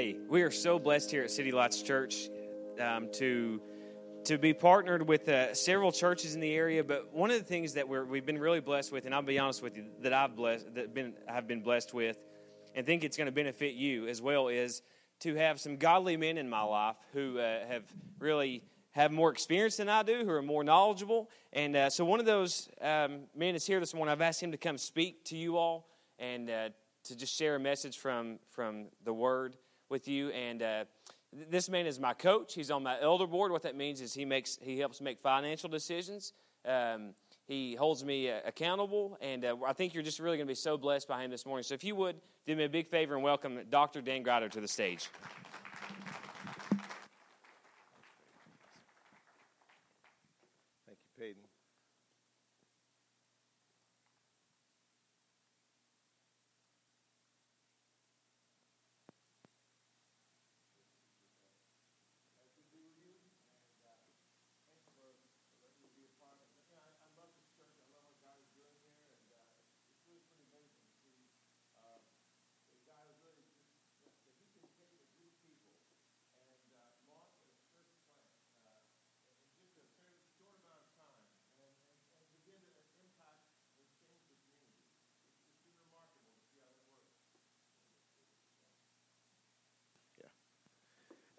Hey, we are so blessed here at City Lights Church um, to to be partnered with uh, several churches in the area. But one of the things that we're, we've been really blessed with, and I'll be honest with you, that I've blessed, that been have been blessed with, and think it's going to benefit you as well, is to have some godly men in my life who uh, have really have more experience than I do, who are more knowledgeable. And uh, so one of those um, men is here this morning. I've asked him to come speak to you all and uh, to just share a message from from the Word with you. And uh, this man is my coach. He's on my elder board. What that means is he makes he helps make financial decisions. Um, he holds me uh, accountable, and uh, I think you're just really going to be so blessed by him this morning. So if you would do me a big favor and welcome Dr. Dan Grider to the stage.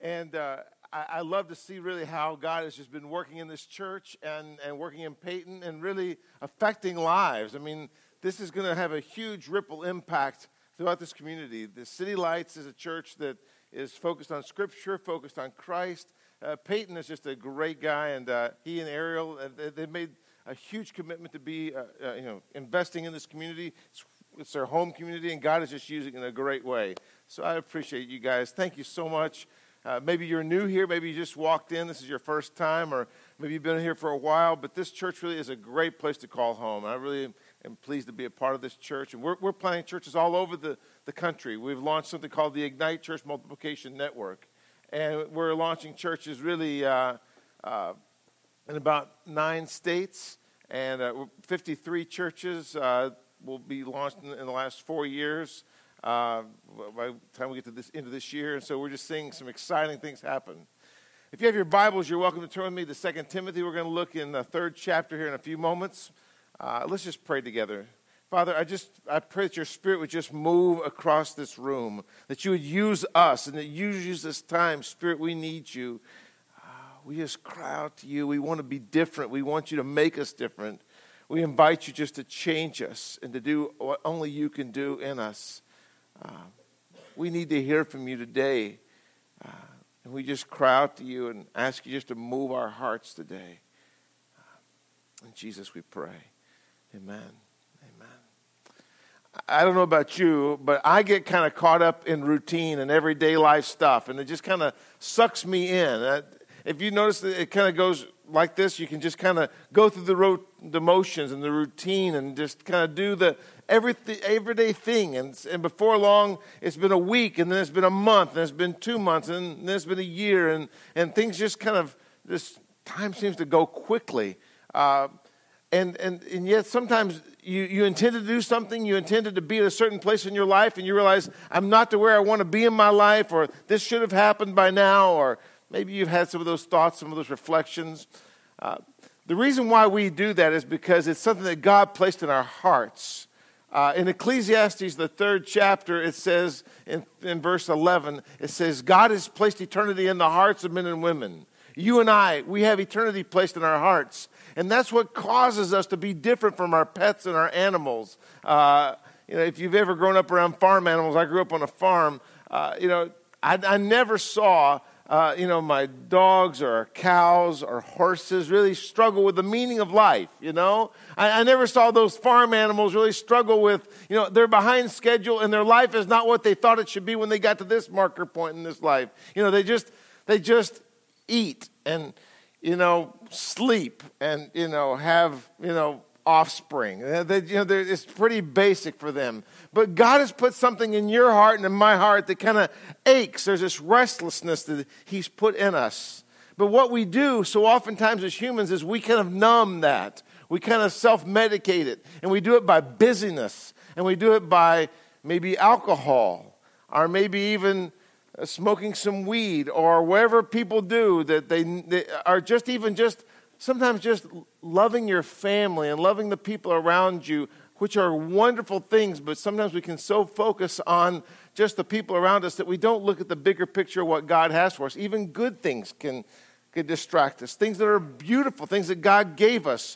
And uh, I, I, love to see really how God has just been working in this church and, and working in Peyton and really affecting lives. I mean, this is going to have a huge ripple impact throughout this community. The City Lights is a church that is focused on Scripture, focused on Christ. Uh, Peyton is just a great guy, and uh, he and Ariel, uh, they've made a huge commitment to be, uh, uh, you know, investing in this community. It's, it's their home community, and God is just using it in a great way. So I appreciate you guys. Thank you so much. Uh, maybe you're new here, maybe you just walked in, this is your first time, or maybe you've been here for a while, but this church really is a great place to call home. I really am pleased to be a part of this church. And we're, we're planting churches all over the, the country. We've launched something called the Ignite Church Multiplication Network. And we're launching churches really uh, uh, in about nine states, and uh, 53 churches uh, will be launched in, in the last four years uh, by the time we get to this end of this year. And so we're just seeing some exciting things happen. If you have your Bibles, you're welcome to turn with me to Second Timothy. We're going to look in the third chapter here in a few moments. Uh, let's just pray together. Father, I just I pray that your spirit would just move across this room, that you would use us, and that you use this time. Spirit, we need you. Uh, we just cry out to you. We want to be different. We want you to make us different. We invite you just to change us and to do what only you can do in us. We need to hear from you today. Uh, and we just cry out to you and ask you just to move our hearts today. Uh, in Jesus we pray. Amen. Amen. I don't know about you, but I get kind of caught up in routine and everyday life stuff, and it just kind of sucks me in. If you notice that it kind of goes like this, you can just kind of go through the, ro- the motions and the routine and just kind of do the every everyday thing. And, and before long, it's been a week, and then it's been a month, and it's been two months, and then it's been a year, and, and things just kind of, this time seems to go quickly. Uh, and, and, and yet sometimes you, you intended to do something, you intended to be at a certain place in your life, and you realize, I'm not to where I want to be in my life, or this should have happened by now, or maybe you've had some of those thoughts, some of those reflections. Uh, the reason why we do that is because it's something that God placed in our hearts. Uh, in Ecclesiastes, the third chapter, it says in, in verse 11, it says, God has placed eternity in the hearts of men and women. You and I, we have eternity placed in our hearts. And that's what causes us to be different from our pets and our animals. Uh, you know, if you've ever grown up around farm animals, I grew up on a farm. Uh, you know, I, I never saw uh, you know, my dogs or cows or horses really struggle with the meaning of life, you know? I, I, never saw those farm animals really struggle with, you know, they're behind schedule and their life is not what they thought it should be when they got to this marker point in this life. You know, they just, they just eat and, you know, sleep and, you know, have, you know, offspring. They, you know, it's pretty basic for them. But God has put something in your heart and in my heart that kind of aches. There's this restlessness that He's put in us. But what we do so oftentimes as humans is we kind of numb that. We kind of self medicate it. And we do it by busyness. And we do it by maybe alcohol or maybe even uh, smoking some weed or whatever people do that they, they are just even just sometimes just loving your family and loving the people around you, which are wonderful things, but sometimes we can so focus on just the people around us that we don't look at the bigger picture of what God has for us. Even good things can, can distract us, things that are beautiful, things that God gave us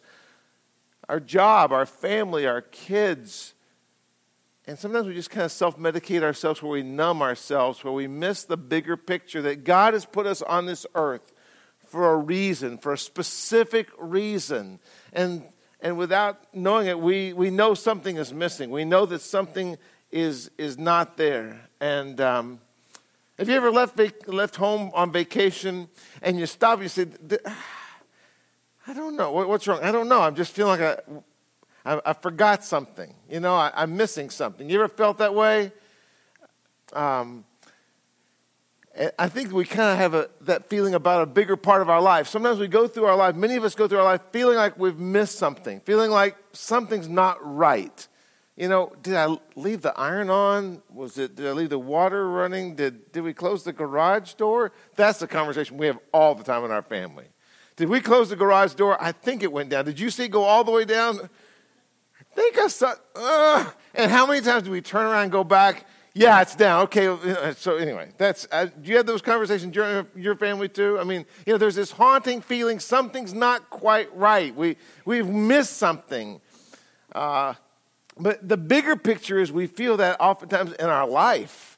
our job, our family, our kids. And sometimes we just kind of self medicate ourselves where we numb ourselves, where we miss the bigger picture that God has put us on this earth for a reason, for a specific reason. And, and without knowing it, we, we know something is missing. We know that something is, is not there. And um, have you ever left, left home on vacation and you stop you say, I don't know. What, what's wrong? I don't know. I'm just feeling like I, I, I forgot something. You know, I, am missing something. You ever felt that way? Um, I think we kind of have a, that feeling about a bigger part of our life. Sometimes we go through our life, many of us go through our life feeling like we've missed something, feeling like something's not right. You know, did I leave the iron on? Was it, did I leave the water running? Did, did we close the garage door? That's the conversation we have all the time in our family. Did we close the garage door? I think it went down. Did you see it go all the way down? I think I saw. Uh, and how many times do we turn around and go back? Yeah, it's down. Okay. So anyway, that's. Uh, do you have those conversations during your family too? I mean, you know, there's this haunting feeling something's not quite right. We we've missed something. Uh, but the bigger picture is we feel that oftentimes in our life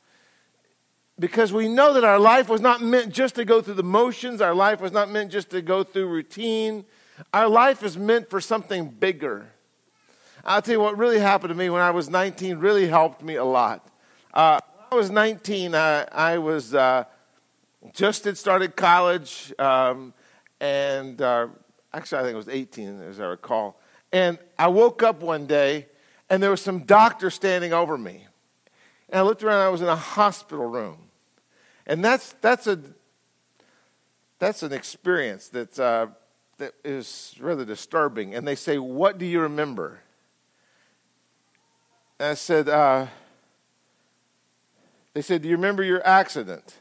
because we know that our life was not meant just to go through the motions, our life was not meant just to go through routine. Our life is meant for something bigger. I'll tell you what really happened to me when I was 19 really helped me a lot. Uh, I was 19, I, I was uh, just had started college, um, and uh, actually, I think it was 18, as I recall. And I woke up one day, and there was some doctor standing over me. And I looked around, I was in a hospital room. And that's, that's, a, that's an experience that, uh, that is rather disturbing. And they say, What do you remember? And I said, uh, They said, Do you remember your accident?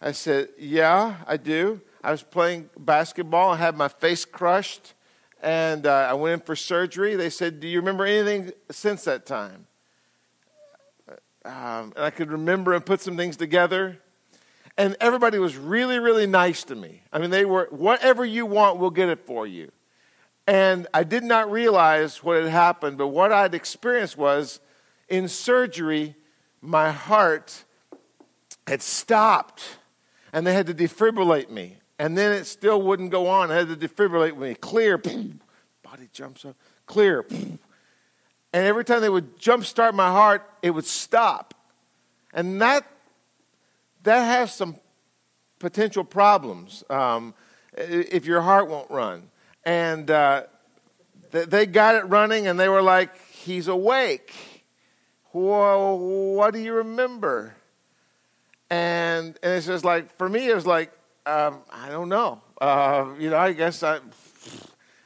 I said, Yeah, I do. I was playing basketball. I had my face crushed, and uh, I went in for surgery. They said, Do you remember anything since that time? Um, and I could remember and put some things together and everybody was really, really nice to me. I mean, they were, whatever you want, we'll get it for you. And I did not realize what had happened, but what I'd experienced was in surgery, my heart had stopped, and they had to defibrillate me. And then it still wouldn't go on. I had to defibrillate me. Clear, body jumps up, clear. And every time they would jump start my heart, it would stop. And that that has some potential problems um, if your heart won't run. And uh, they got it running, and they were like, He's awake. What do you remember? And, and it's just like, for me, it was like, um, I don't know. Uh, you know, I guess I,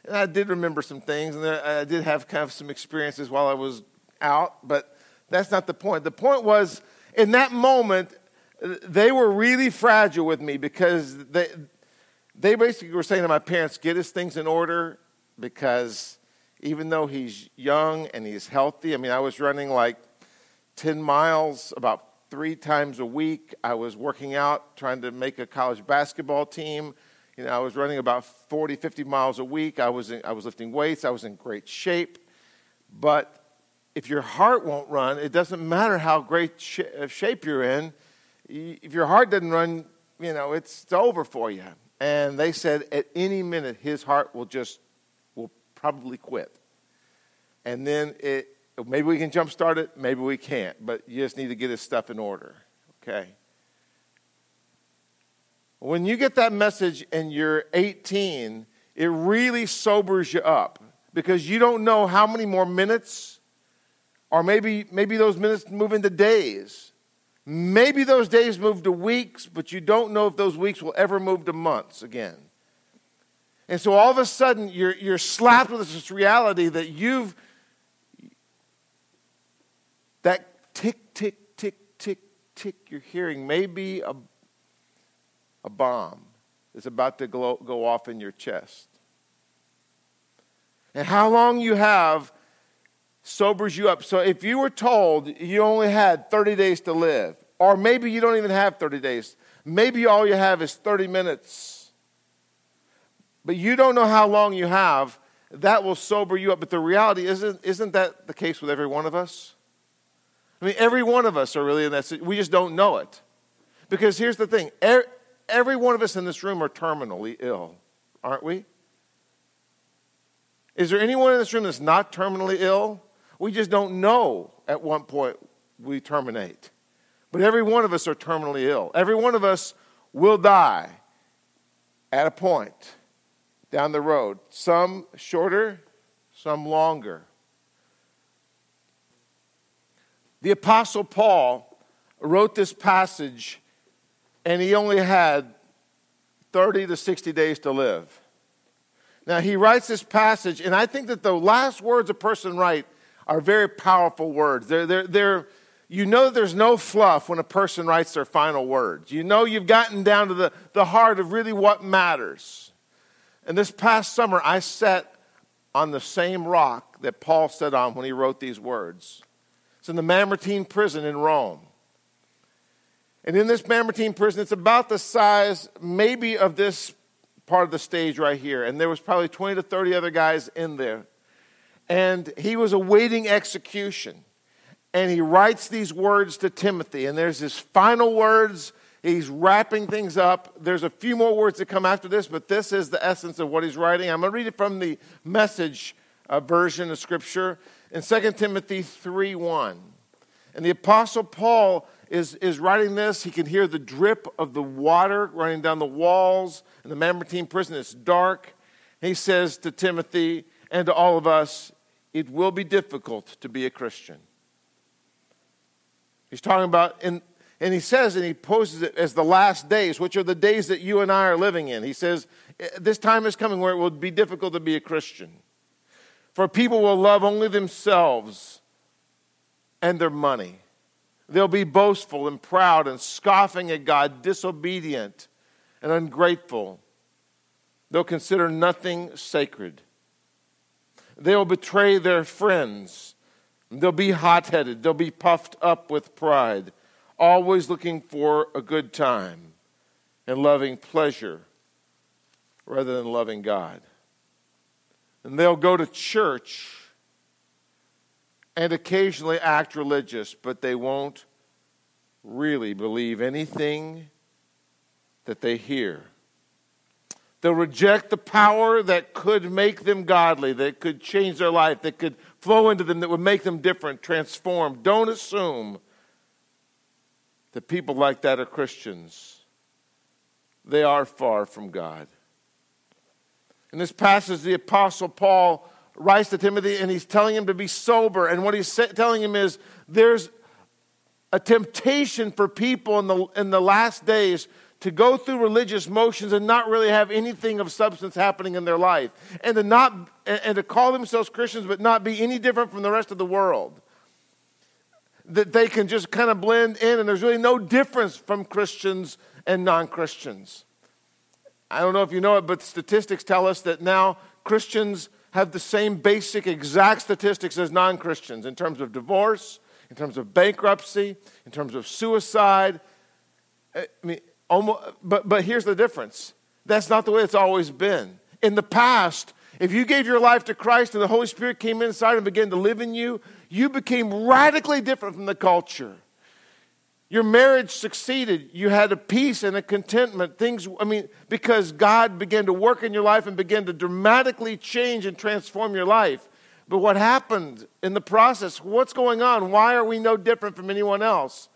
and I did remember some things, and I did have kind of some experiences while I was out, but that's not the point. The point was, in that moment, they were really fragile with me because they, they basically were saying to my parents, get his things in order because even though he's young and he's healthy, I mean, I was running like 10 miles about three times a week. I was working out, trying to make a college basketball team. You know, I was running about 40, 50 miles a week. I was, in, I was lifting weights. I was in great shape. But if your heart won't run, it doesn't matter how great uh, shape you're in if your heart doesn't run, you know, it's over for you. And they said at any minute his heart will just, will probably quit. And then it, maybe we can jumpstart it, maybe we can't, but you just need to get his stuff in order, okay? When you get that message and you're 18, it really sobers you up because you don't know how many more minutes, or maybe, maybe those minutes move into days Maybe those days move to weeks, but you don't know if those weeks will ever move to months again. And so all of a sudden, you're, you're slapped with this reality that you've, that tick, tick, tick, tick, tick you're hearing may be a, a bomb that's about to go, go off in your chest. And how long you have sobers you up. So if you were told you only had 30 days to live, or maybe you don't even have 30 days, maybe all you have is 30 minutes, but you don't know how long you have, that will sober you up. But the reality isn't, isn't that the case with every one of us? I mean, every one of us are really in that situation. We just don't know it. Because here's the thing every one of us in this room are terminally ill, aren't we? Is there anyone in this room that's not terminally ill? We just don't know at what point we terminate. But every one of us are terminally ill. Every one of us will die at a point down the road. Some shorter, some longer. The Apostle Paul wrote this passage, and he only had 30 to 60 days to live. Now, he writes this passage, and I think that the last words a person writes are very powerful words. They're, they're, they're, you know there's no fluff when a person writes their final words. You know you've gotten down to the, the heart of really what matters. And this past summer, I sat on the same rock that Paul sat on when he wrote these words. It's in the Mamertine prison in Rome. And in this Mamertine prison, it's about the size maybe of this part of the stage right here. And there was probably 20 to 30 other guys in there and he was awaiting execution. And he writes these words to Timothy, and there's his final words. He's wrapping things up. There's a few more words that come after this, but this is the essence of what he's writing. I'm going to read it from the message uh, version of Scripture in 2 Timothy 3 1. And the Apostle Paul is, is writing this. He can hear the drip of the water running down the walls in the Mamertine prison. It's dark. He says to Timothy and to all of us, it will be difficult to be a Christian. He's talking about, in, and he says, and he poses it as the last days, which are the days that you and I are living in. He says, eh, This time is coming where it will be difficult to be a Christian. For people will love only themselves and their money. They'll be boastful and proud and scoffing at God, disobedient and ungrateful. They'll consider nothing sacred. They'll betray their friends. They'll be hot headed. They'll be puffed up with pride, always looking for a good time and loving pleasure rather than loving God. And they'll go to church and occasionally act religious, but they won't really believe anything that they hear. They'll reject the power that could make them godly, that could change their life, that could flow into them, that would make them different, transform. Don't assume that people like that are Christians. They are far from God. In this passage, the Apostle Paul writes to Timothy and he's telling him to be sober. And what he's telling him is there's a temptation for people in the, in the last days to go through religious motions and not really have anything of substance happening in their life. And to not and to call themselves christians but not be any different from the rest of the world. That they can just kind of blend in and there's really no difference from christians and non-christians i don't know if you know it but statistics tell us that now christians have the same basic exact statistics as non-christians in terms of divorce in terms of bankruptcy in terms of suicide i mean Almost, but, but here's the difference that's not the way it's always been. In the past, if you gave your life to Christ and the Holy Spirit came inside and began to live in you, you became radically different from the culture. Your marriage succeeded. You had a peace and a contentment. Things, I mean, because God began to work in your life and began to dramatically change and transform your life. But what happened in the process? What's going on? Why are we no different from anyone else?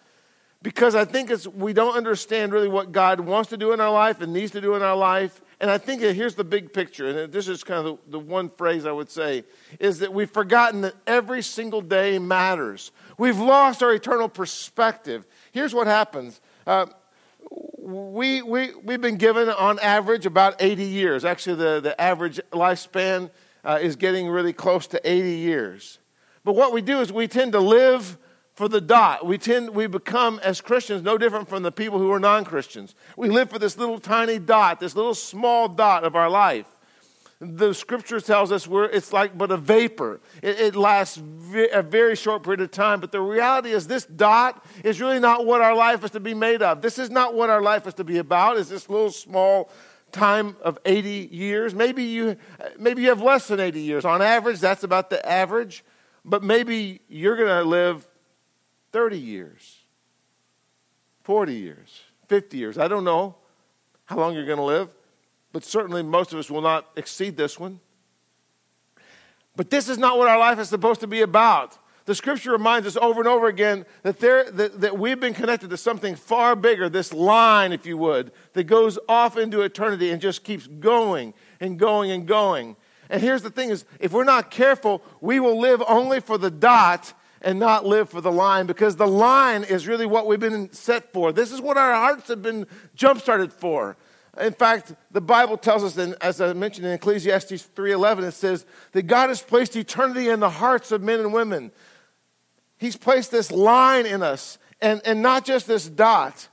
because I think it's, we don't understand really what God wants to do in our life and needs to do in our life. And I think uh, here's the big picture, and this is kind of the, the one phrase I would say, is that we've forgotten that every single day matters. We've lost our eternal perspective. Here's what happens. Uh, we, we, we've been given, on average, about 80 years. Actually, the, the average lifespan uh, is getting really close to 80 years. But what we do is we tend to live for the dot. We tend, we become as Christians no different from the people who are non Christians. We live for this little tiny dot, this little small dot of our life. The scripture tells us we're, it's like but a vapor. It, it lasts a very short period of time, but the reality is this dot is really not what our life is to be made of. This is not what our life is to be about, is this little small time of 80 years. Maybe you, maybe you have less than 80 years. On average, that's about the average. But maybe you're going to live 30 years, 40 years, 50 years. I don't know how long you're going to live, but certainly most of us will not exceed this one. But this is not what our life is supposed to be about. The scripture reminds us over and over again that, there, that, that we've been connected to something far bigger, this line, if you would, that goes off into eternity and just keeps going and going and going. And here's the thing is if we're not careful, we will live only for the dot and not live for the line because the line is really what we've been set for. This is what our hearts have been jump started for. In fact, the Bible tells us, and as I mentioned in Ecclesiastes 3:11, it says that God has placed eternity in the hearts of men and women. He's placed this line in us, and, and not just this dot.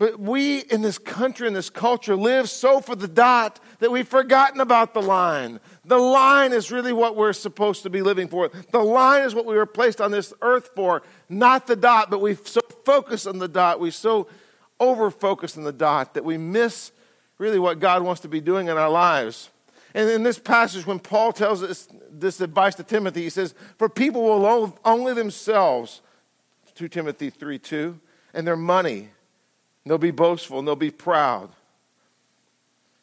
But we in this country, in this culture, live so for the dot that we've forgotten about the line. The line is really what we're supposed to be living for. The line is what we were placed on this earth for, not the dot, but we so focus on the dot. We so over focus on the dot that we miss really what God wants to be doing in our lives. And in this passage, when Paul tells us this advice to Timothy, he says, For people will loathe only themselves, 2 Timothy 3 2, and their money. They'll be boastful and they'll be proud.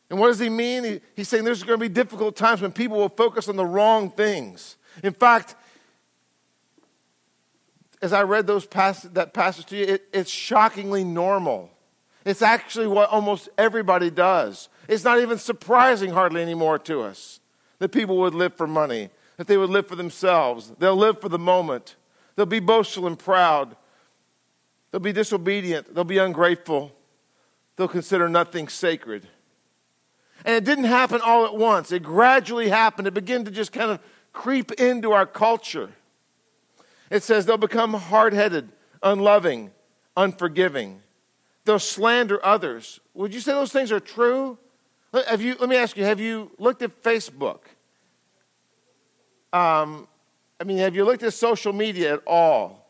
And what does he mean? He, he's saying there's going to be difficult times when people will focus on the wrong things. In fact, as I read those that passage to you, it, it's shockingly normal. It's actually what almost everybody does. It's not even surprising hardly anymore to us that people would live for money, that they would live for themselves. They'll live for the moment. They'll be boastful and proud. They'll be disobedient. They'll be ungrateful. They'll consider nothing sacred. And it didn't happen all at once, it gradually happened. It began to just kind of creep into our culture. It says they'll become hard headed, unloving, unforgiving they'll slander others. Would you say those things are true? Have you, let me ask you, have you looked at Facebook? Um, I mean, have you looked at social media at all?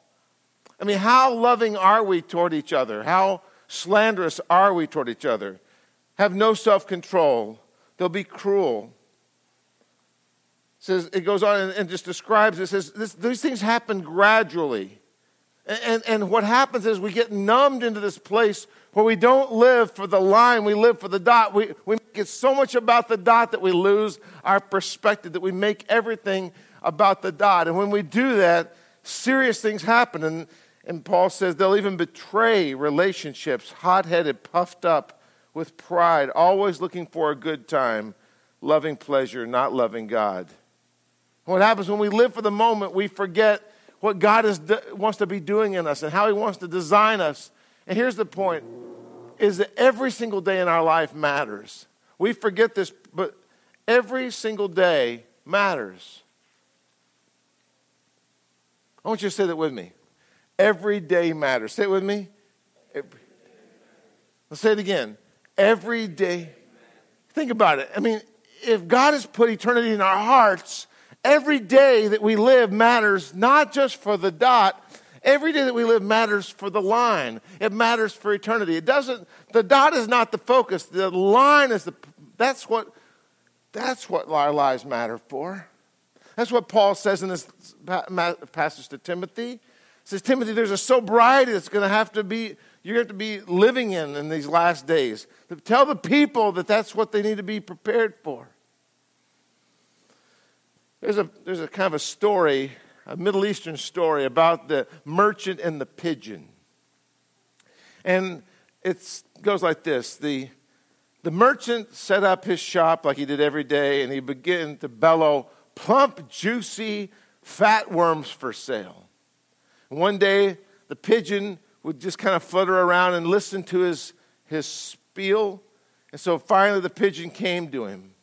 I mean, how loving are we toward each other? How slanderous are we toward each other? Have no self control. They'll be cruel. Says it goes on and, and just describes it. says this, these things happen gradually. And, and what happens is we get numbed into this place where we don't live for the line, we live for the dot. We, we make it so much about the dot that we lose our perspective, that we make everything about the dot. And when we do that, serious things happen. And, and Paul says they'll even betray relationships, hot headed, puffed up with pride, always looking for a good time, loving pleasure, not loving God. What happens when we live for the moment, we forget what God is, wants to be doing in us and how He wants to design us. And here's the point is that every single day in our life matters. We forget this, but every single day matters. I want you to say that with me. Every day matters. Say it with me. Every, let's say it again. Every day. Think about it. I mean, if God has put eternity in our hearts, every day that we live matters not just for the dot, every day that we live matters for the line. It matters for eternity. It doesn't, the dot is not the focus, the line is the, that's what, that's what our lives matter for. That's what Paul says in this passage to Timothy. He says, Timothy, there's a sobriety that's going to have to be, you're going to be living in in these last days. Tell the people that that's what they need to be prepared for. There's a, there's a kind of a story, a Middle Eastern story about the merchant and the pigeon. And it goes like this the, the merchant set up his shop like he did every day, and he began to bellow plump, juicy, fat worms for sale. And one day, the pigeon would just kind of flutter around and listen to his, his spiel. And so finally, the pigeon came to him.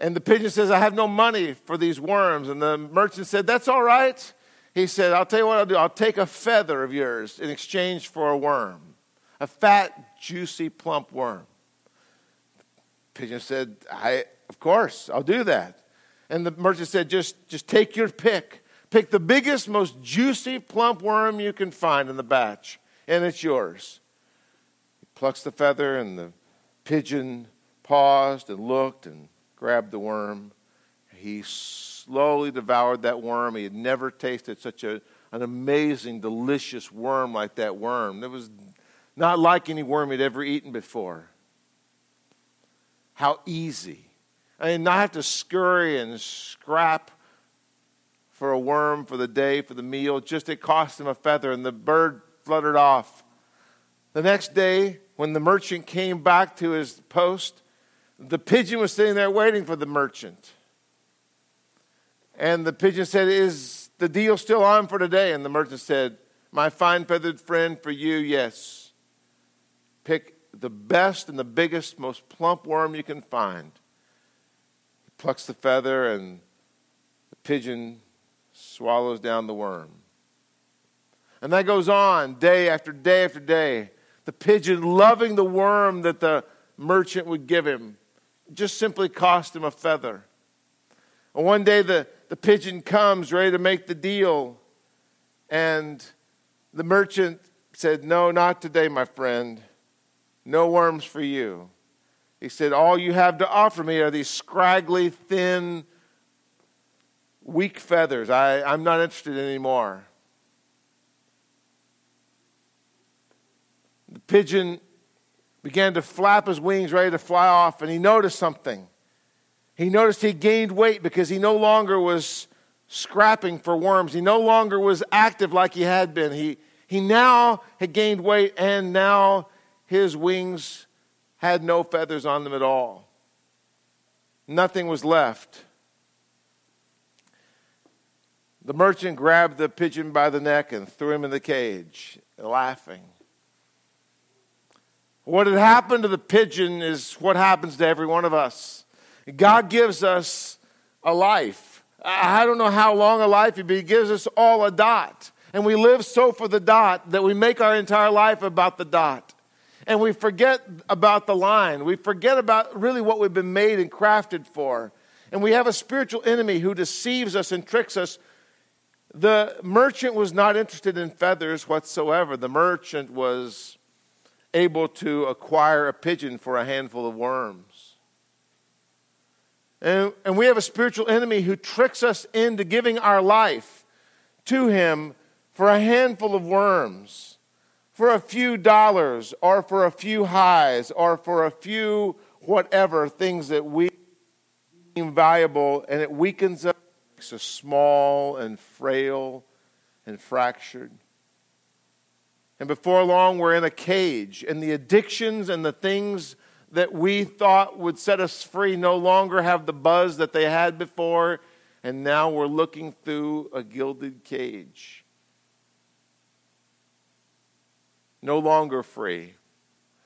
And the pigeon says, I have no money for these worms. And the merchant said, That's all right. he said, I'll tell you what I'll do. I'll take a feather of yours in exchange for a worm, a fat, juicy, plump worm. The Pigeon said, I, of course, I'll do that. And the merchant said, just, just take your pick. Pick the biggest, most juicy, plump worm you can find in the batch, and it's yours. He plucks the feather, and the pigeon paused and looked and grabbed the worm. He slowly devoured that worm. He had never tasted such a, an amazing, delicious worm like that worm. It was not like any worm he'd ever eaten before. How easy. I not have to scurry and scrap for a worm for the day, for the meal. Just it cost him a feather, and the bird fluttered off. The next day, when the merchant came back to his post, the pigeon was sitting there waiting for the merchant. And the pigeon said, Is the deal still on for today? And the merchant said, My fine feathered friend, for you, yes. Pick the best and the biggest, most plump worm you can find. He plucks the feather, and the pigeon swallows down the worm. And that goes on day after day after day. The pigeon loving the worm that the merchant would give him just simply cost him a feather. And one day the the pigeon comes ready to make the deal. And the merchant said, No, not today, my friend. No worms for you. He said, All you have to offer me are these scraggly, thin, weak feathers. I, I'm not interested anymore. The pigeon began to flap his wings, ready to fly off, and he noticed something. He noticed he gained weight because he no longer was scrapping for worms. He no longer was active like he had been. He, he now had gained weight, and now his wings had no feathers on them at all. Nothing was left. The merchant grabbed the pigeon by the neck and threw him in the cage, laughing. What had happened to the pigeon is what happens to every one of us. God gives us a life. I don't know how long a life, but He gives us all a dot. And we live so for the dot that we make our entire life about the dot. And we forget about the line. We forget about really what we've been made and crafted for. And we have a spiritual enemy who deceives us and tricks us. The merchant was not interested in feathers whatsoever. The merchant was able to acquire a pigeon for a handful of worms. And, and we have a spiritual enemy who tricks us into giving our life to him for a handful of worms, for a few dollars, or for a few highs, or for a few whatever things that we deem valuable, and it weakens us, makes us small and frail and fractured. And before long, we're in a cage, and the addictions and the things that we thought would set us free no longer have the buzz that they had before, and now we're looking through a gilded cage. No longer free.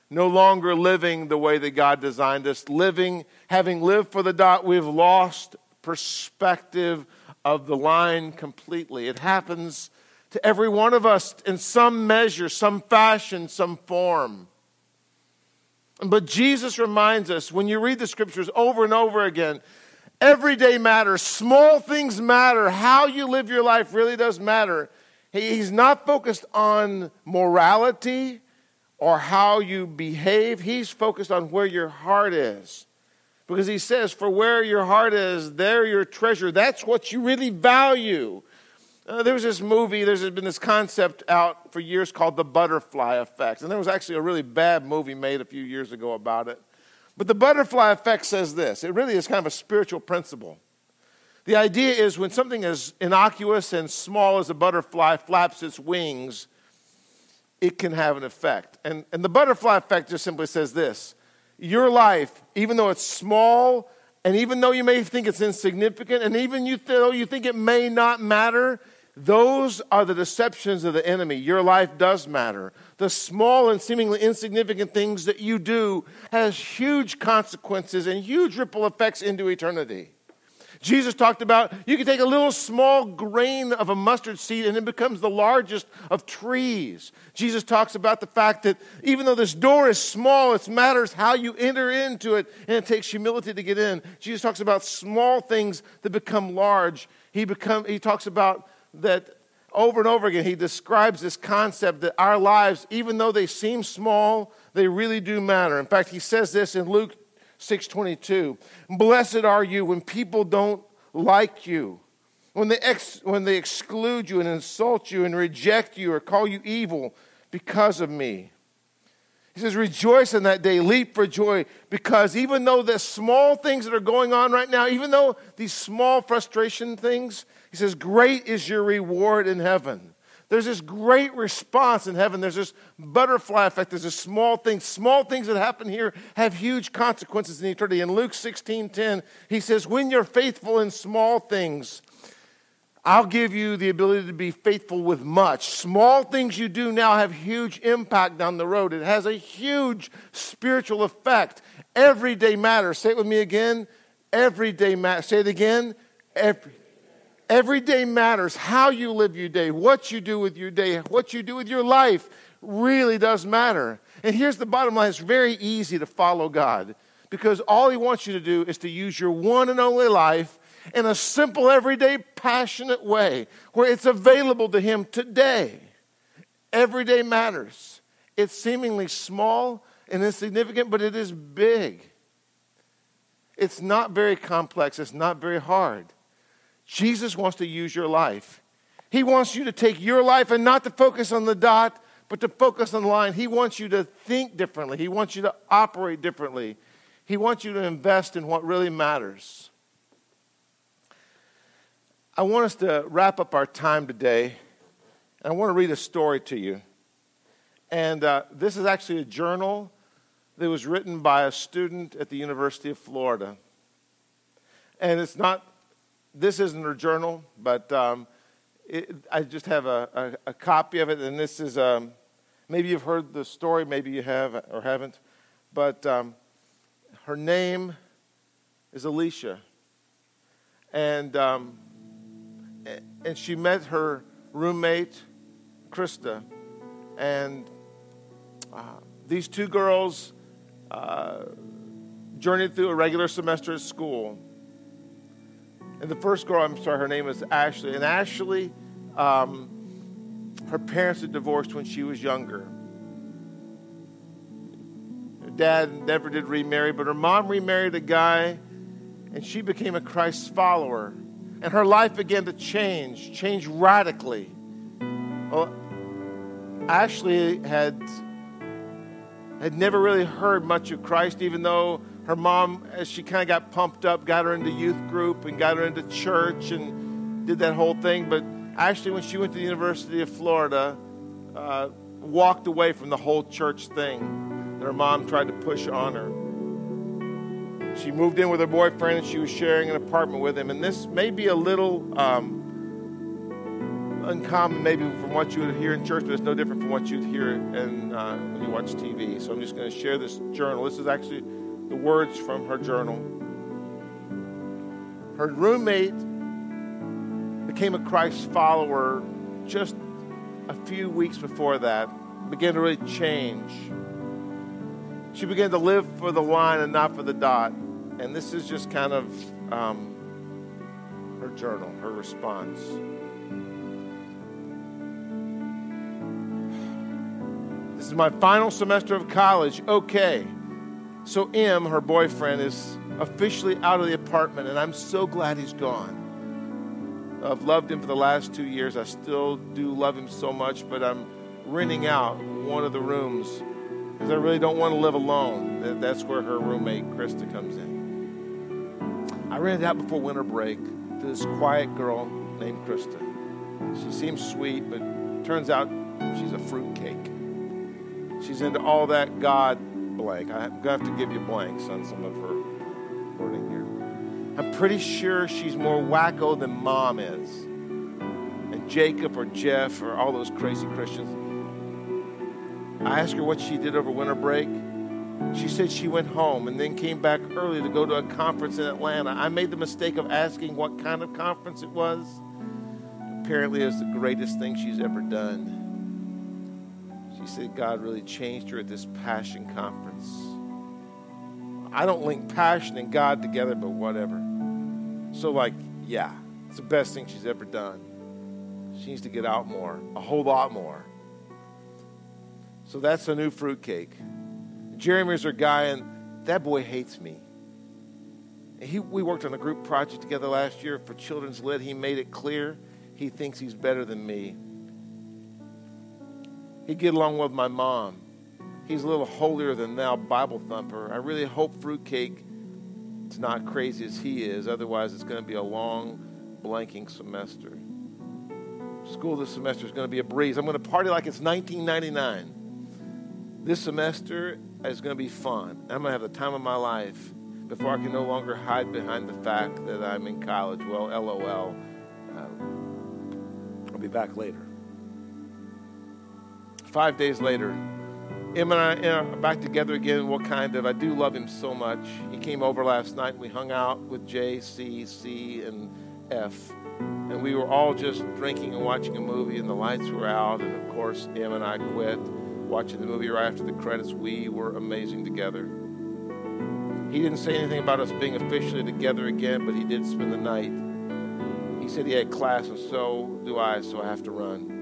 No longer living the way that God designed us. Living, having lived for the dot, we've lost perspective of the line completely. It happens to every one of us in some measure, some fashion, some form. But Jesus reminds us when you read the scriptures over and over again, everyday matters, small things matter, how you live your life really does matter. He's not focused on morality or how you behave, he's focused on where your heart is. Because he says, For where your heart is, there your treasure. That's what you really value. Uh, there was this movie, there's been this concept out for years called the butterfly effect. And there was actually a really bad movie made a few years ago about it. But the butterfly effect says this it really is kind of a spiritual principle. The idea is when something as innocuous and small as a butterfly flaps its wings, it can have an effect. And, and the butterfly effect just simply says this your life, even though it's small, and even though you may think it's insignificant, and even though you think it may not matter, those are the deceptions of the enemy. Your life does matter. The small and seemingly insignificant things that you do has huge consequences and huge ripple effects into eternity. Jesus talked about you can take a little small grain of a mustard seed and it becomes the largest of trees. Jesus talks about the fact that even though this door is small, it matters how you enter into it and it takes humility to get in. Jesus talks about small things that become large. He, become, he talks about that over and over again. He describes this concept that our lives, even though they seem small, they really do matter. In fact, he says this in Luke 6:22. Blessed are you when people don't like you, when they, ex- when they exclude you and insult you and reject you or call you evil because of me. He says, Rejoice in that day, leap for joy, because even though the small things that are going on right now, even though these small frustration things, he says, Great is your reward in heaven. There's this great response in heaven. There's this butterfly effect. There's a small thing. Small things that happen here have huge consequences in eternity. In Luke 16 10, he says, When you're faithful in small things, I'll give you the ability to be faithful with much. Small things you do now have huge impact down the road. It has a huge spiritual effect. Every day matters. Say it with me again. Every day matters. Say it again. Every Every day matters. How you live your day, what you do with your day, what you do with your life really does matter. And here's the bottom line it's very easy to follow God because all He wants you to do is to use your one and only life in a simple, everyday, passionate way where it's available to Him today. Every day matters. It's seemingly small and insignificant, but it is big. It's not very complex, it's not very hard. Jesus wants to use your life. He wants you to take your life and not to focus on the dot, but to focus on the line. He wants you to think differently. He wants you to operate differently. He wants you to invest in what really matters. I want us to wrap up our time today. And I want to read a story to you. And uh, this is actually a journal that was written by a student at the University of Florida. And it's not this isn't her journal, but um, it, I just have a, a, a, copy of it, and this is um, maybe you've heard the story, maybe you have or haven't, but um, her name is Alicia, and um, and she met her roommate Krista, and uh, these two girls uh, journeyed through a regular semester at school and the first girl, I'm sorry, her name is Ashley. And Ashley, um, her parents had divorced when she was younger. Her dad never did remarry, but her mom remarried a guy, and she became a Christ follower. And her life began to change, change radically. Well, Ashley had had never really heard much of Christ, even though her mom, as she kind of got pumped up, got her into youth group and got her into church and did that whole thing. But Ashley, when she went to the University of Florida, uh, walked away from the whole church thing that her mom tried to push on her. She moved in with her boyfriend and she was sharing an apartment with him. And this may be a little um, uncommon, maybe from what you would hear in church, but it's no different from what you'd hear in, uh, when you watch TV. So I'm just going to share this journal. This is actually the words from her journal. Her roommate became a Christ follower just a few weeks before that, began to really change. She began to live for the line and not for the dot. And this is just kind of um, her journal, her response. This is my final semester of college. Okay. So, M, her boyfriend, is officially out of the apartment, and I'm so glad he's gone. I've loved him for the last two years. I still do love him so much, but I'm renting out one of the rooms because I really don't want to live alone. That's where her roommate, Krista, comes in. I rented out before winter break to this quiet girl named Krista. She seems sweet, but turns out she's a fruitcake. She's into all that God blank. I'm going to have to give you blanks on some of her wording here. I'm pretty sure she's more wacko than mom is. And Jacob or Jeff or all those crazy Christians. I asked her what she did over winter break. She said she went home and then came back early to go to a conference in Atlanta. I made the mistake of asking what kind of conference it was. Apparently, it was the greatest thing she's ever done. She said God really changed her at this passion conference. I don't link passion and God together, but whatever. So, like, yeah, it's the best thing she's ever done. She needs to get out more, a whole lot more. So that's a new fruitcake. Jeremy's her guy, and that boy hates me. He, we worked on a group project together last year for Children's Lit. He made it clear he thinks he's better than me. He'd get along with my mom. He's a little holier than thou Bible thumper. I really hope Fruitcake is not crazy as he is. Otherwise, it's going to be a long, blanking semester. School this semester is going to be a breeze. I'm going to party like it's 1999. This semester is going to be fun. I'm going to have the time of my life before I can no longer hide behind the fact that I'm in college. Well, LOL. Uh, I'll be back later. Five days later, him and I are back together again. What kind of? I do love him so much. He came over last night. We hung out with J, C, C, and F. And we were all just drinking and watching a movie, and the lights were out. And of course, him and I quit watching the movie right after the credits. We were amazing together. He didn't say anything about us being officially together again, but he did spend the night. He said he had class, and so do I, so I have to run.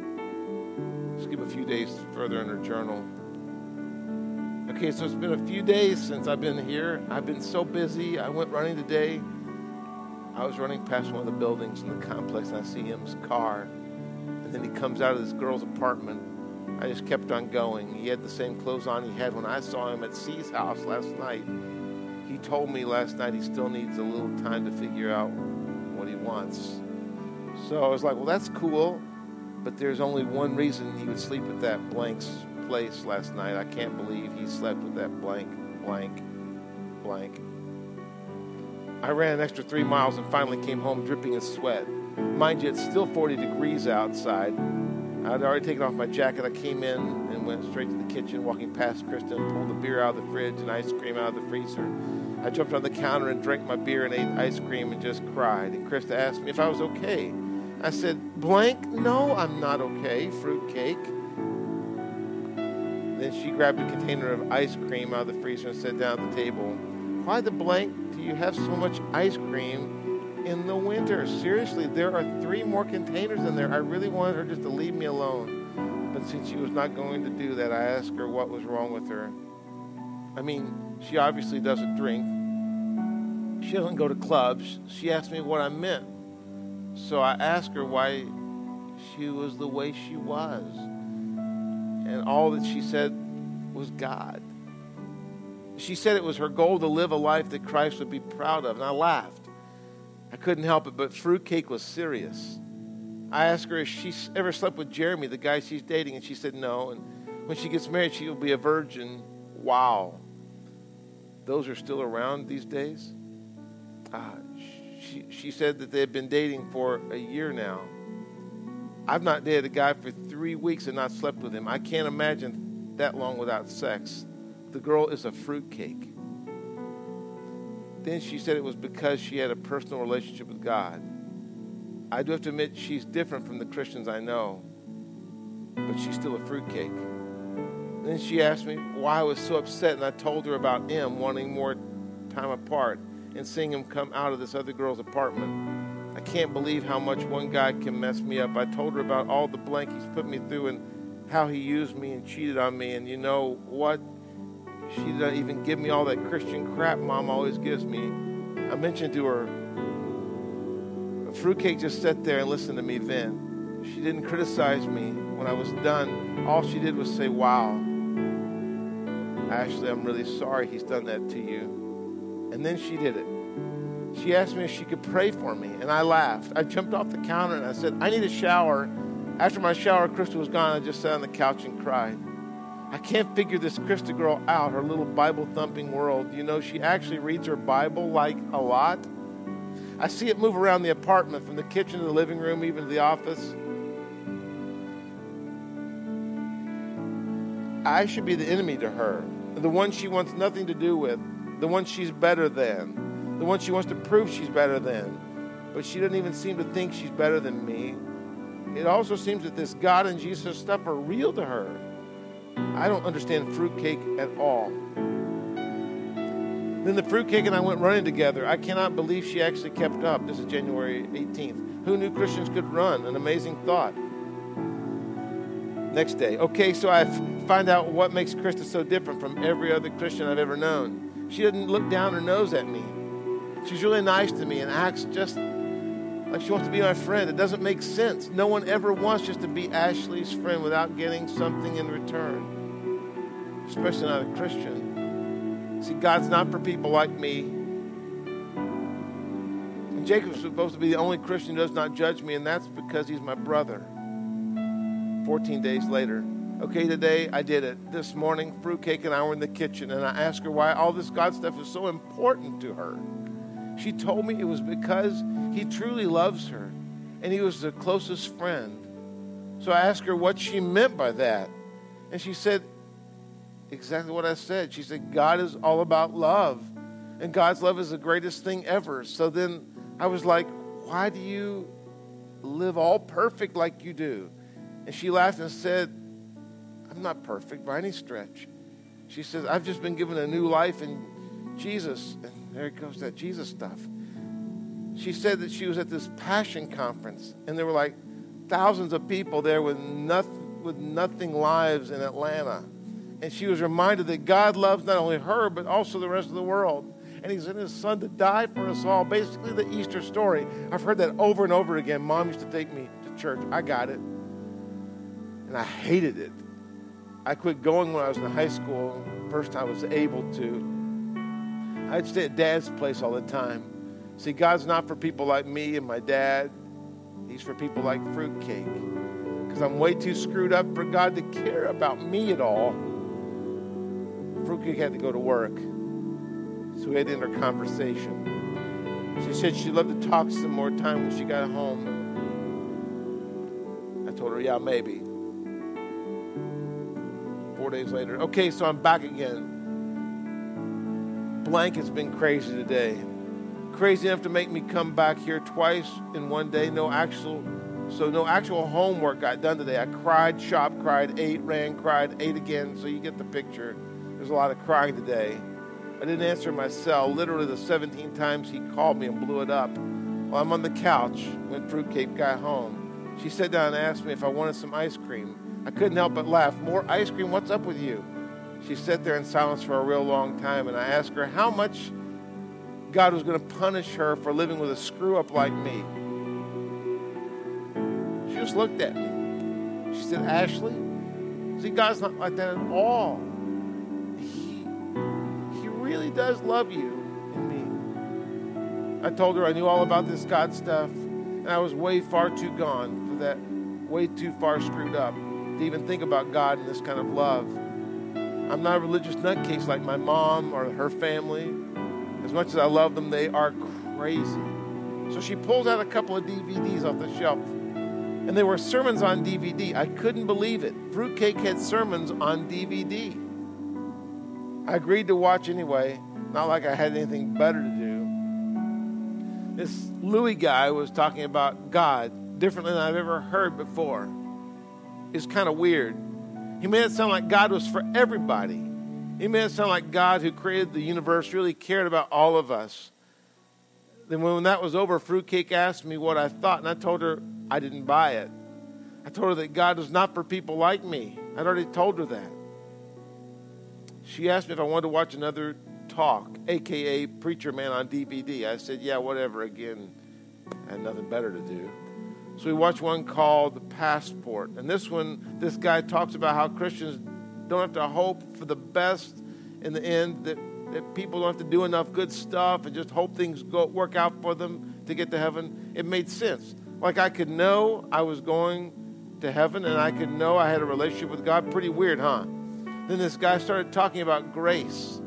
Skip a few days further in her journal. Okay, so it's been a few days since I've been here. I've been so busy. I went running today. I was running past one of the buildings in the complex, and I see him's car. And then he comes out of this girl's apartment I just kept on going. He had the same clothes on he had when I saw him at C's house last night. He told me last night he still needs a little time to figure out what he wants. So I was like, well, that's cool, but there's only one reason he would sleep at that blank's place last night. I can't believe he slept with that blank, blank, blank. I ran an extra three miles and finally came home dripping in sweat. Mind you, it's still 40 degrees outside. I'd already taken off my jacket. I came in and went straight to the kitchen, walking past Krista, pulled the beer out of the fridge and ice cream out of the freezer. I jumped on the counter and drank my beer and ate ice cream and just cried. And Krista asked me if I was okay. I said, blank, no, I'm not okay, fruitcake. Then she grabbed a container of ice cream out of the freezer and sat down at the table. Why the blank do you have so much ice cream in the winter. Seriously, there are three more containers in there. I really wanted her just to leave me alone. But since she was not going to do that, I asked her what was wrong with her. I mean, she obviously doesn't drink. She doesn't go to clubs. She asked me what I meant. So I asked her why she was the way she was. And all that she said was God. She said it was her goal to live a life that Christ would be proud of. And I laughed. I couldn't help it, but fruitcake was serious. I asked her if she ever slept with Jeremy, the guy she's dating, and she said no. And when she gets married, she will be a virgin. Wow. Those are still around these days? Uh, she, said that they had been dating for a year now. I've not dated a guy for three weeks and not slept with him. I can't imagine that long without sex. The girl is a fruitcake. Then she said it was because she had a personal relationship with God. I do have to admit she's different from the Christians I know, but she's still a fruitcake. Then she asked me why I was so upset, and I told her about M wanting more time apart and seeing him come out of this other girl's apartment. I can't believe how much one guy can mess me up. I told her about all the blank he's put me through and how he used me and cheated on me. And you know what? She doesn't even give me all that Christian crap mom always gives me. I mentioned to her, Fruitcake just sat there and listened to me vent. She didn't criticize me. When I was done, all she did was say, Wow. Ashley, I'm really sorry he's done that to you. And then she did it. She asked me if she could pray for me, and I laughed. I jumped off the counter and I said, I need a shower. After my shower, Krista was gone. I just sat on the couch and cried. I can't figure this Krista girl out, her little Bible thumping world. You know, she actually reads her Bible like a lot. I see it move around the apartment from the kitchen to the living room, even to the office. I should be the enemy to her. the one she wants nothing to do with, the one she's better than, the one she wants to prove she's better than, but she doesn't even seem to think she's better than me. It also seems that this God and Jesus stuff are real to her. I don't understand fruitcake at all. Then the fruitcake and I went running together. I cannot believe she actually kept up. This is January 18th. Who knew Christians could run? An amazing thought. Next day. Okay, so I find out what makes Krista so different from every other Christian I've ever known. She doesn't look down her nose at me. She's really nice to me and acts just like she wants to be my friend. It doesn't make sense. No one ever wants just to be Ashley's friend without getting something in return, especially not a Christian. See, God's not for people like me. And Jacob's supposed to be the only Christian who does not judge me, and that's because he's my brother. 14 days later. Okay, today I did it. This morning, Fruitcake and I were in the kitchen, and I asked her why all this God stuff is so important to her. She told me it was because he truly loves her, and he was the closest friend. So I asked her what she meant by that. And she said, exactly what I said. She said, God is all about love, and God's love is the greatest thing ever. So then I was like, why do you live all perfect like you do? And she laughed and said, I'm not perfect by any stretch. She says, I've just been given a new life in Jesus. And there goes that Jesus stuff. She said that she was at this passion conference, and there were like thousands of people there with with nothing lives in Atlanta and she was reminded that God loves not only her, but also the rest of the world. And He sent His Son to die for us all. Basically, the Easter story. I've heard that over and over again. Mom used to take me to church. I got it. And I hated it. I quit going when I was in high school, first I was able to. I'd stay at dad's place all the time. See, God's not for people like me and my dad, He's for people like fruitcake. Because I'm way too screwed up for God to care about me at all. Fruitcake had to go to work. So we had to end our conversation. She said she'd love to talk some more time when she got home. I told her, yeah, maybe. Four days later, okay, so I'm back again. Blank has been crazy today. Crazy enough to make me come back here twice in one day. No actual, so no actual homework got done today. I cried, shop, cried, ate, ran, cried, ate again. So you get the picture. There's a lot of crying today. I didn't answer my cell literally the 17 times he called me and blew it up. While I'm on the couch when Fruitcake got home, she sat down and asked me if I wanted some ice cream. I couldn't help but laugh. More ice cream? What's up with you? She sat there in silence for a real long time, and I asked her how much God was going to punish her for living with a screw up like me. She just looked at me. She said, Ashley, see, God's not like that at all He he really does love you and me. I told her I knew all about this God stuff, and I was way far too gone for that, way too far screwed up to even think about God and this kind of love. I'm not a religious nutcase like my mom or her family. As much as I love them, they are crazy. So she pulls out a couple of DVDs off the shelf, and they were sermons on DVD. I couldn't believe it. Fruitcake had sermons on DVD. I agreed to watch anyway, not like I had anything better to do. This Louie guy was talking about God differently than I've ever heard before. It's kind of weird. He made it sound like God was for everybody. He made it sound like God, who created the universe, really cared about all of us. Then, when that was over, Fruitcake asked me what I thought, and I told her I didn't buy it. I told her that God was not for people like me. I'd already told her that. She asked me if I wanted to watch another talk, aka Preacher Man on DVD. I said, yeah, whatever. Again, I had nothing better to do. So we watched one called The Passport. And this one, this guy talks about how Christians don't have to hope for the best in the end, that, that people don't have to do enough good stuff and just hope things go, work out for them to get to heaven. It made sense. Like I could know I was going to heaven and I could know I had a relationship with God. Pretty weird, huh? Then this guy started talking about grace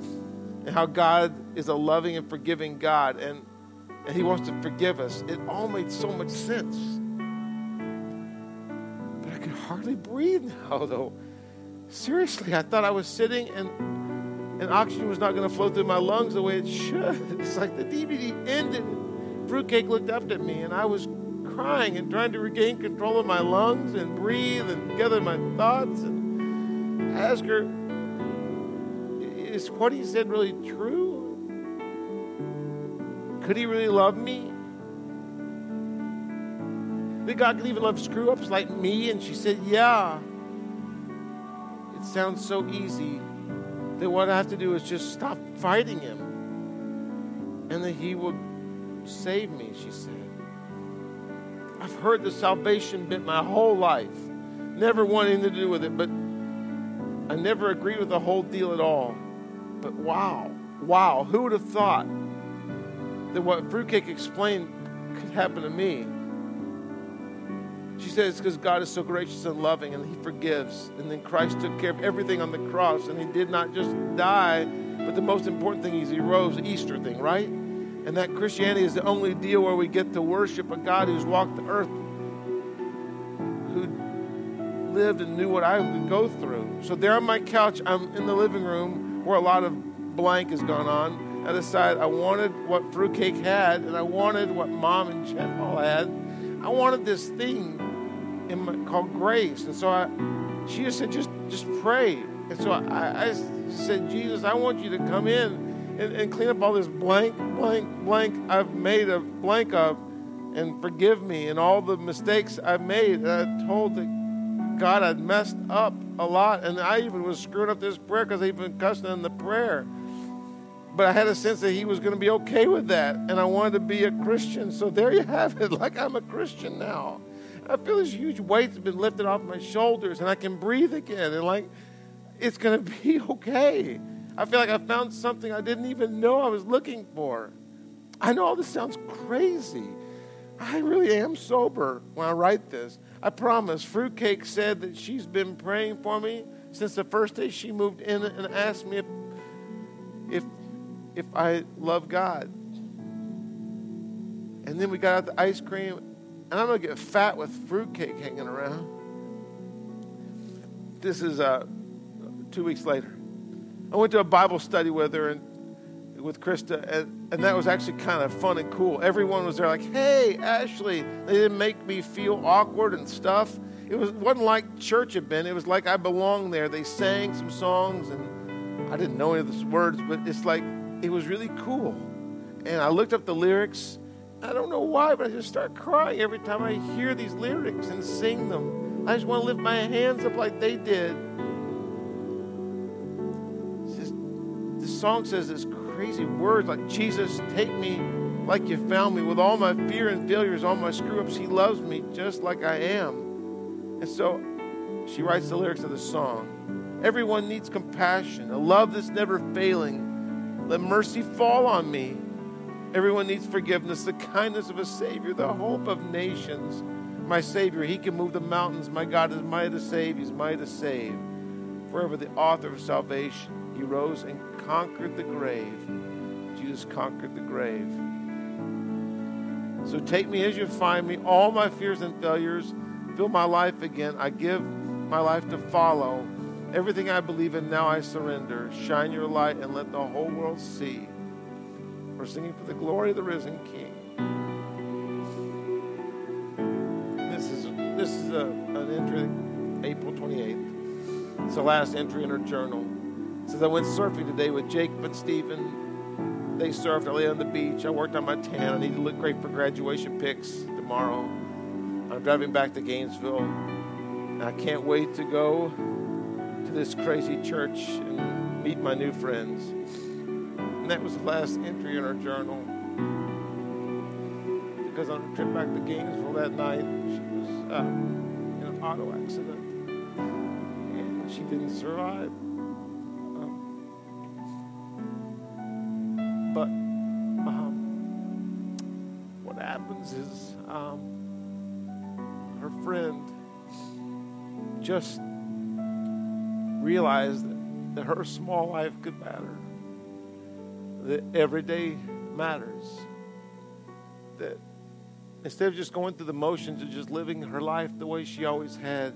and how God is a loving and forgiving God and, and He wants to forgive us. It all made so much sense. Could hardly breathe now, though. Seriously, I thought I was sitting and and oxygen was not going to flow through my lungs the way it should. It's like the DVD ended. Fruitcake looked up at me, and I was crying and trying to regain control of my lungs and breathe and gather my thoughts and ask her, is what he said really true? Could he really love me? That God even love screw ups like me? And she said, Yeah. It sounds so easy that what I have to do is just stop fighting him and that he will save me, she said. I've heard the salvation bit my whole life, never wanting to do with it, but I never agreed with the whole deal at all. But wow, wow, who would have thought that what Fruitcake explained could happen to me? She says, because God is so gracious and loving and He forgives. And then Christ took care of everything on the cross and He did not just die, but the most important thing is He rose, Easter thing, right? And that Christianity is the only deal where we get to worship a God who's walked the earth, who lived and knew what I would go through. So there on my couch, I'm in the living room where a lot of blank has gone on. I decided I wanted what Fruitcake had, and I wanted what Mom and Jeff all had. I wanted this thing in my, called grace, and so I, she just said, just just pray. And so I, I said, Jesus, I want you to come in and, and clean up all this blank, blank, blank I've made a blank of, and forgive me and all the mistakes I've made. And I told the God I'd messed up a lot, and I even was screwing up this prayer because I even cussed in the prayer but I had a sense that he was going to be okay with that, and I wanted to be a Christian. So there you have it. Like I'm a Christian now. I feel this huge weight has been lifted off my shoulders, and I can breathe again, and like it's going to be okay. I feel like I found something I didn't even know I was looking for. I know all this sounds crazy. I really am sober when I write this. I promise. Fruitcake said that she's been praying for me since the first day she moved in and asked me if, if if I love God. And then we got out the ice cream, and I'm going to get fat with fruitcake hanging around. This is uh, two weeks later. I went to a Bible study with her and with Krista, and, and that was actually kind of fun and cool. Everyone was there, like, "Hey, Ashley." They didn't make me feel awkward and stuff. It was wasn't like church had been. It was like I belonged there. They sang some songs, and I didn't know any of the words, but it's like it was really cool. And I looked up the lyrics. I don't know why, but I just start crying every time I hear these lyrics and sing them. I just want to lift my hands up like they did. Just, this song says this crazy words like, Jesus, take me like you found me with all my fear and failures, all my screw ups. He loves me just like I am. And so she writes the lyrics of the song. Everyone needs compassion, a love that's never failing let mercy fall on me. Everyone needs forgiveness, the kindness of a Savior, the hope of nations. My Savior, He can move the mountains. My God is mighty to save. He's mighty to save. Forever the author of salvation. He rose and conquered the grave. Jesus conquered the grave. So take me as you find me, all my fears and failures. Fill my life again. I give my life to follow. Everything I believe in now I surrender. Shine your light and let the whole world see. We're singing for the glory of the risen King. This is this is a, an entry, April 28th. It's the last entry in her journal. It says I went surfing today with Jacob and Stephen. They surfed. I lay on the beach. I worked on my tan. I need to look great for graduation pics tomorrow. I'm driving back to Gainesville. And I can't wait to go to this crazy church and meet my new friends. And that was the last entry in her journal. Because on a trip back to Gainesville that night, she was uh, in an auto accident. And she didn't survive. Um, but um, what happens is um, her friend just realized that her small life could matter, that every day matters, that instead of just going through the motions of just living her life the way she always had,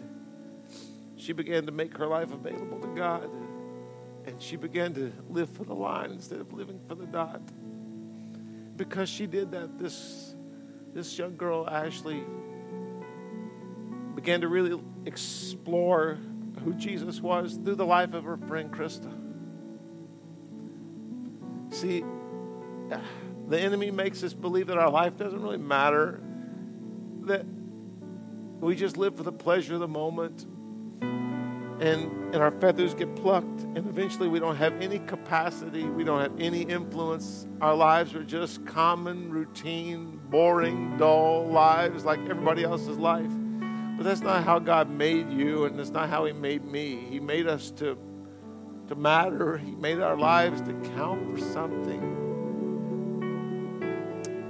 she began to make her life available to God. And she began to live for the line instead of living for the dot. Because she did that, this, this young girl, Ashley, began to really explore who Jesus was through the life of her friend Krista. See, the enemy makes us believe that our life doesn't really matter, that we just live for the pleasure of the moment, and, and our feathers get plucked, and eventually we don't have any capacity, we don't have any influence. Our lives are just common, routine, boring, dull lives like everybody else's life. But that's not how God made you, and that's not how He made me. He made us to, to matter, He made our lives to count for something.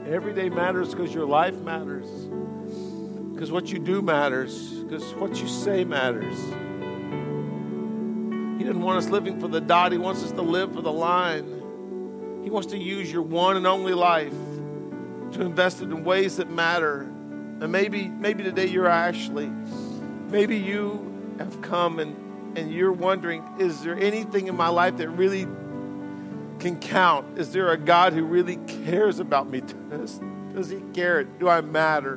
Every day matters because your life matters, because what you do matters, because what you say matters. He doesn't want us living for the dot, He wants us to live for the line. He wants to use your one and only life to invest it in ways that matter and maybe, maybe today you're Ashley. Maybe you have come and, and you're wondering, is there anything in my life that really can count? Is there a God who really cares about me? Does, does he care? Do I matter?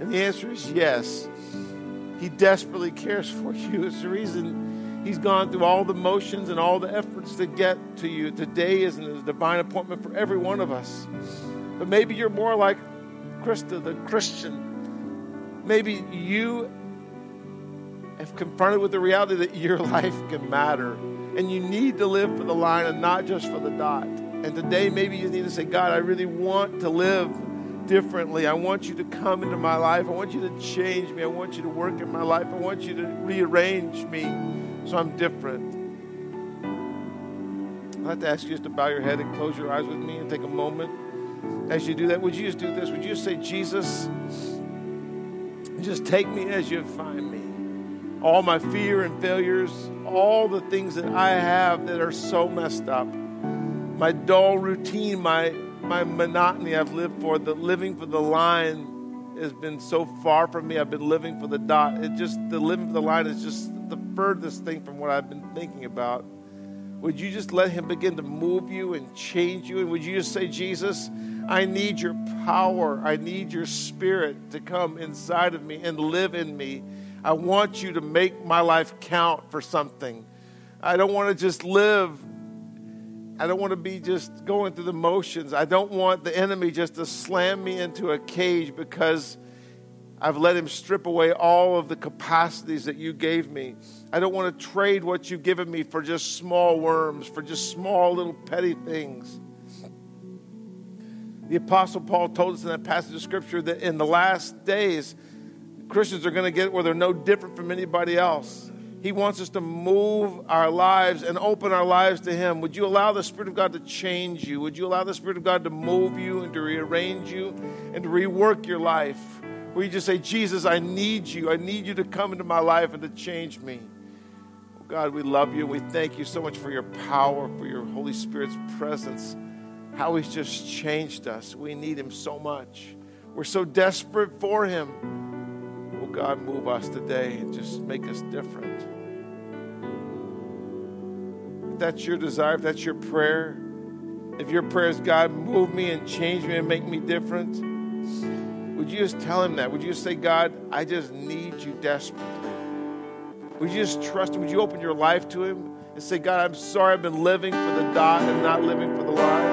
And the answer is yes. He desperately cares for you. It's the reason he's gone through all the motions and all the efforts to get to you. Today is a divine appointment for every one of us. But maybe you're more like Krista, the Christian, maybe you have confronted with the reality that your life can matter and you need to live for the line and not just for the dot. And today, maybe you need to say, God, I really want to live differently. I want you to come into my life. I want you to change me. I want you to work in my life. I want you to rearrange me so I'm different. I'd like to ask you just to bow your head and close your eyes with me and take a moment as you do that, would you just do this? Would you just say, Jesus, just take me as you find me? All my fear and failures, all the things that I have that are so messed up, my dull routine, my, my monotony I've lived for, the living for the line has been so far from me. I've been living for the dot. It just, the living for the line is just the furthest thing from what I've been thinking about. Would you just let Him begin to move you and change you? And would you just say, Jesus, I need your power. I need your spirit to come inside of me and live in me. I want you to make my life count for something. I don't want to just live. I don't want to be just going through the motions. I don't want the enemy just to slam me into a cage because I've let him strip away all of the capacities that you gave me. I don't want to trade what you've given me for just small worms, for just small little petty things. The Apostle Paul told us in that passage of Scripture that in the last days, Christians are going to get where they're no different from anybody else. He wants us to move our lives and open our lives to Him. Would you allow the Spirit of God to change you? Would you allow the Spirit of God to move you and to rearrange you and to rework your life? Where you just say, Jesus, I need you. I need you to come into my life and to change me. Oh God, we love you. We thank you so much for your power, for your Holy Spirit's presence how he's just changed us. We need him so much. We're so desperate for him. God move us today and just make us different? If that's your desire, if that's your prayer, if your prayer is, God, move me and change me and make me different, would you just tell him that? Would you just say, God, I just need you desperately? Would you just trust him? Would you open your life to him and say, God, I'm sorry I've been living for the dot and not living for the line?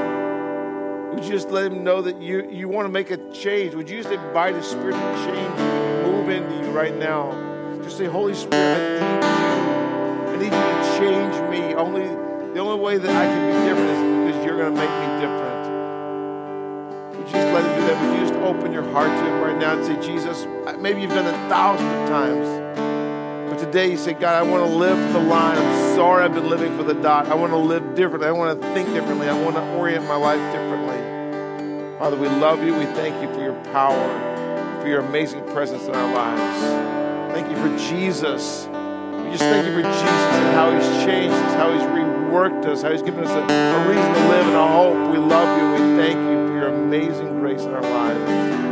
Would you just let him know that you, you want to make a change? Would you just invite the spirit to change move into you right now? Just say, Holy Spirit, I need you. I need you to change me. Only the only way that I can be different is because you're going to make me different. Would you just let him do that? Would you just open your heart to him right now and say, Jesus, maybe you've done it thousands of times. But today you say, God, I want to live the line. I'm sorry I've been living for the dot. I want to live differently. I want to think differently. I want to orient my life differently. Father, we love you. We thank you for your power, for your amazing presence in our lives. Thank you for Jesus. We just thank you for Jesus and how he's changed us, how he's reworked us, how he's given us a, a reason to live and a hope. We love you. We thank you for your amazing grace in our lives.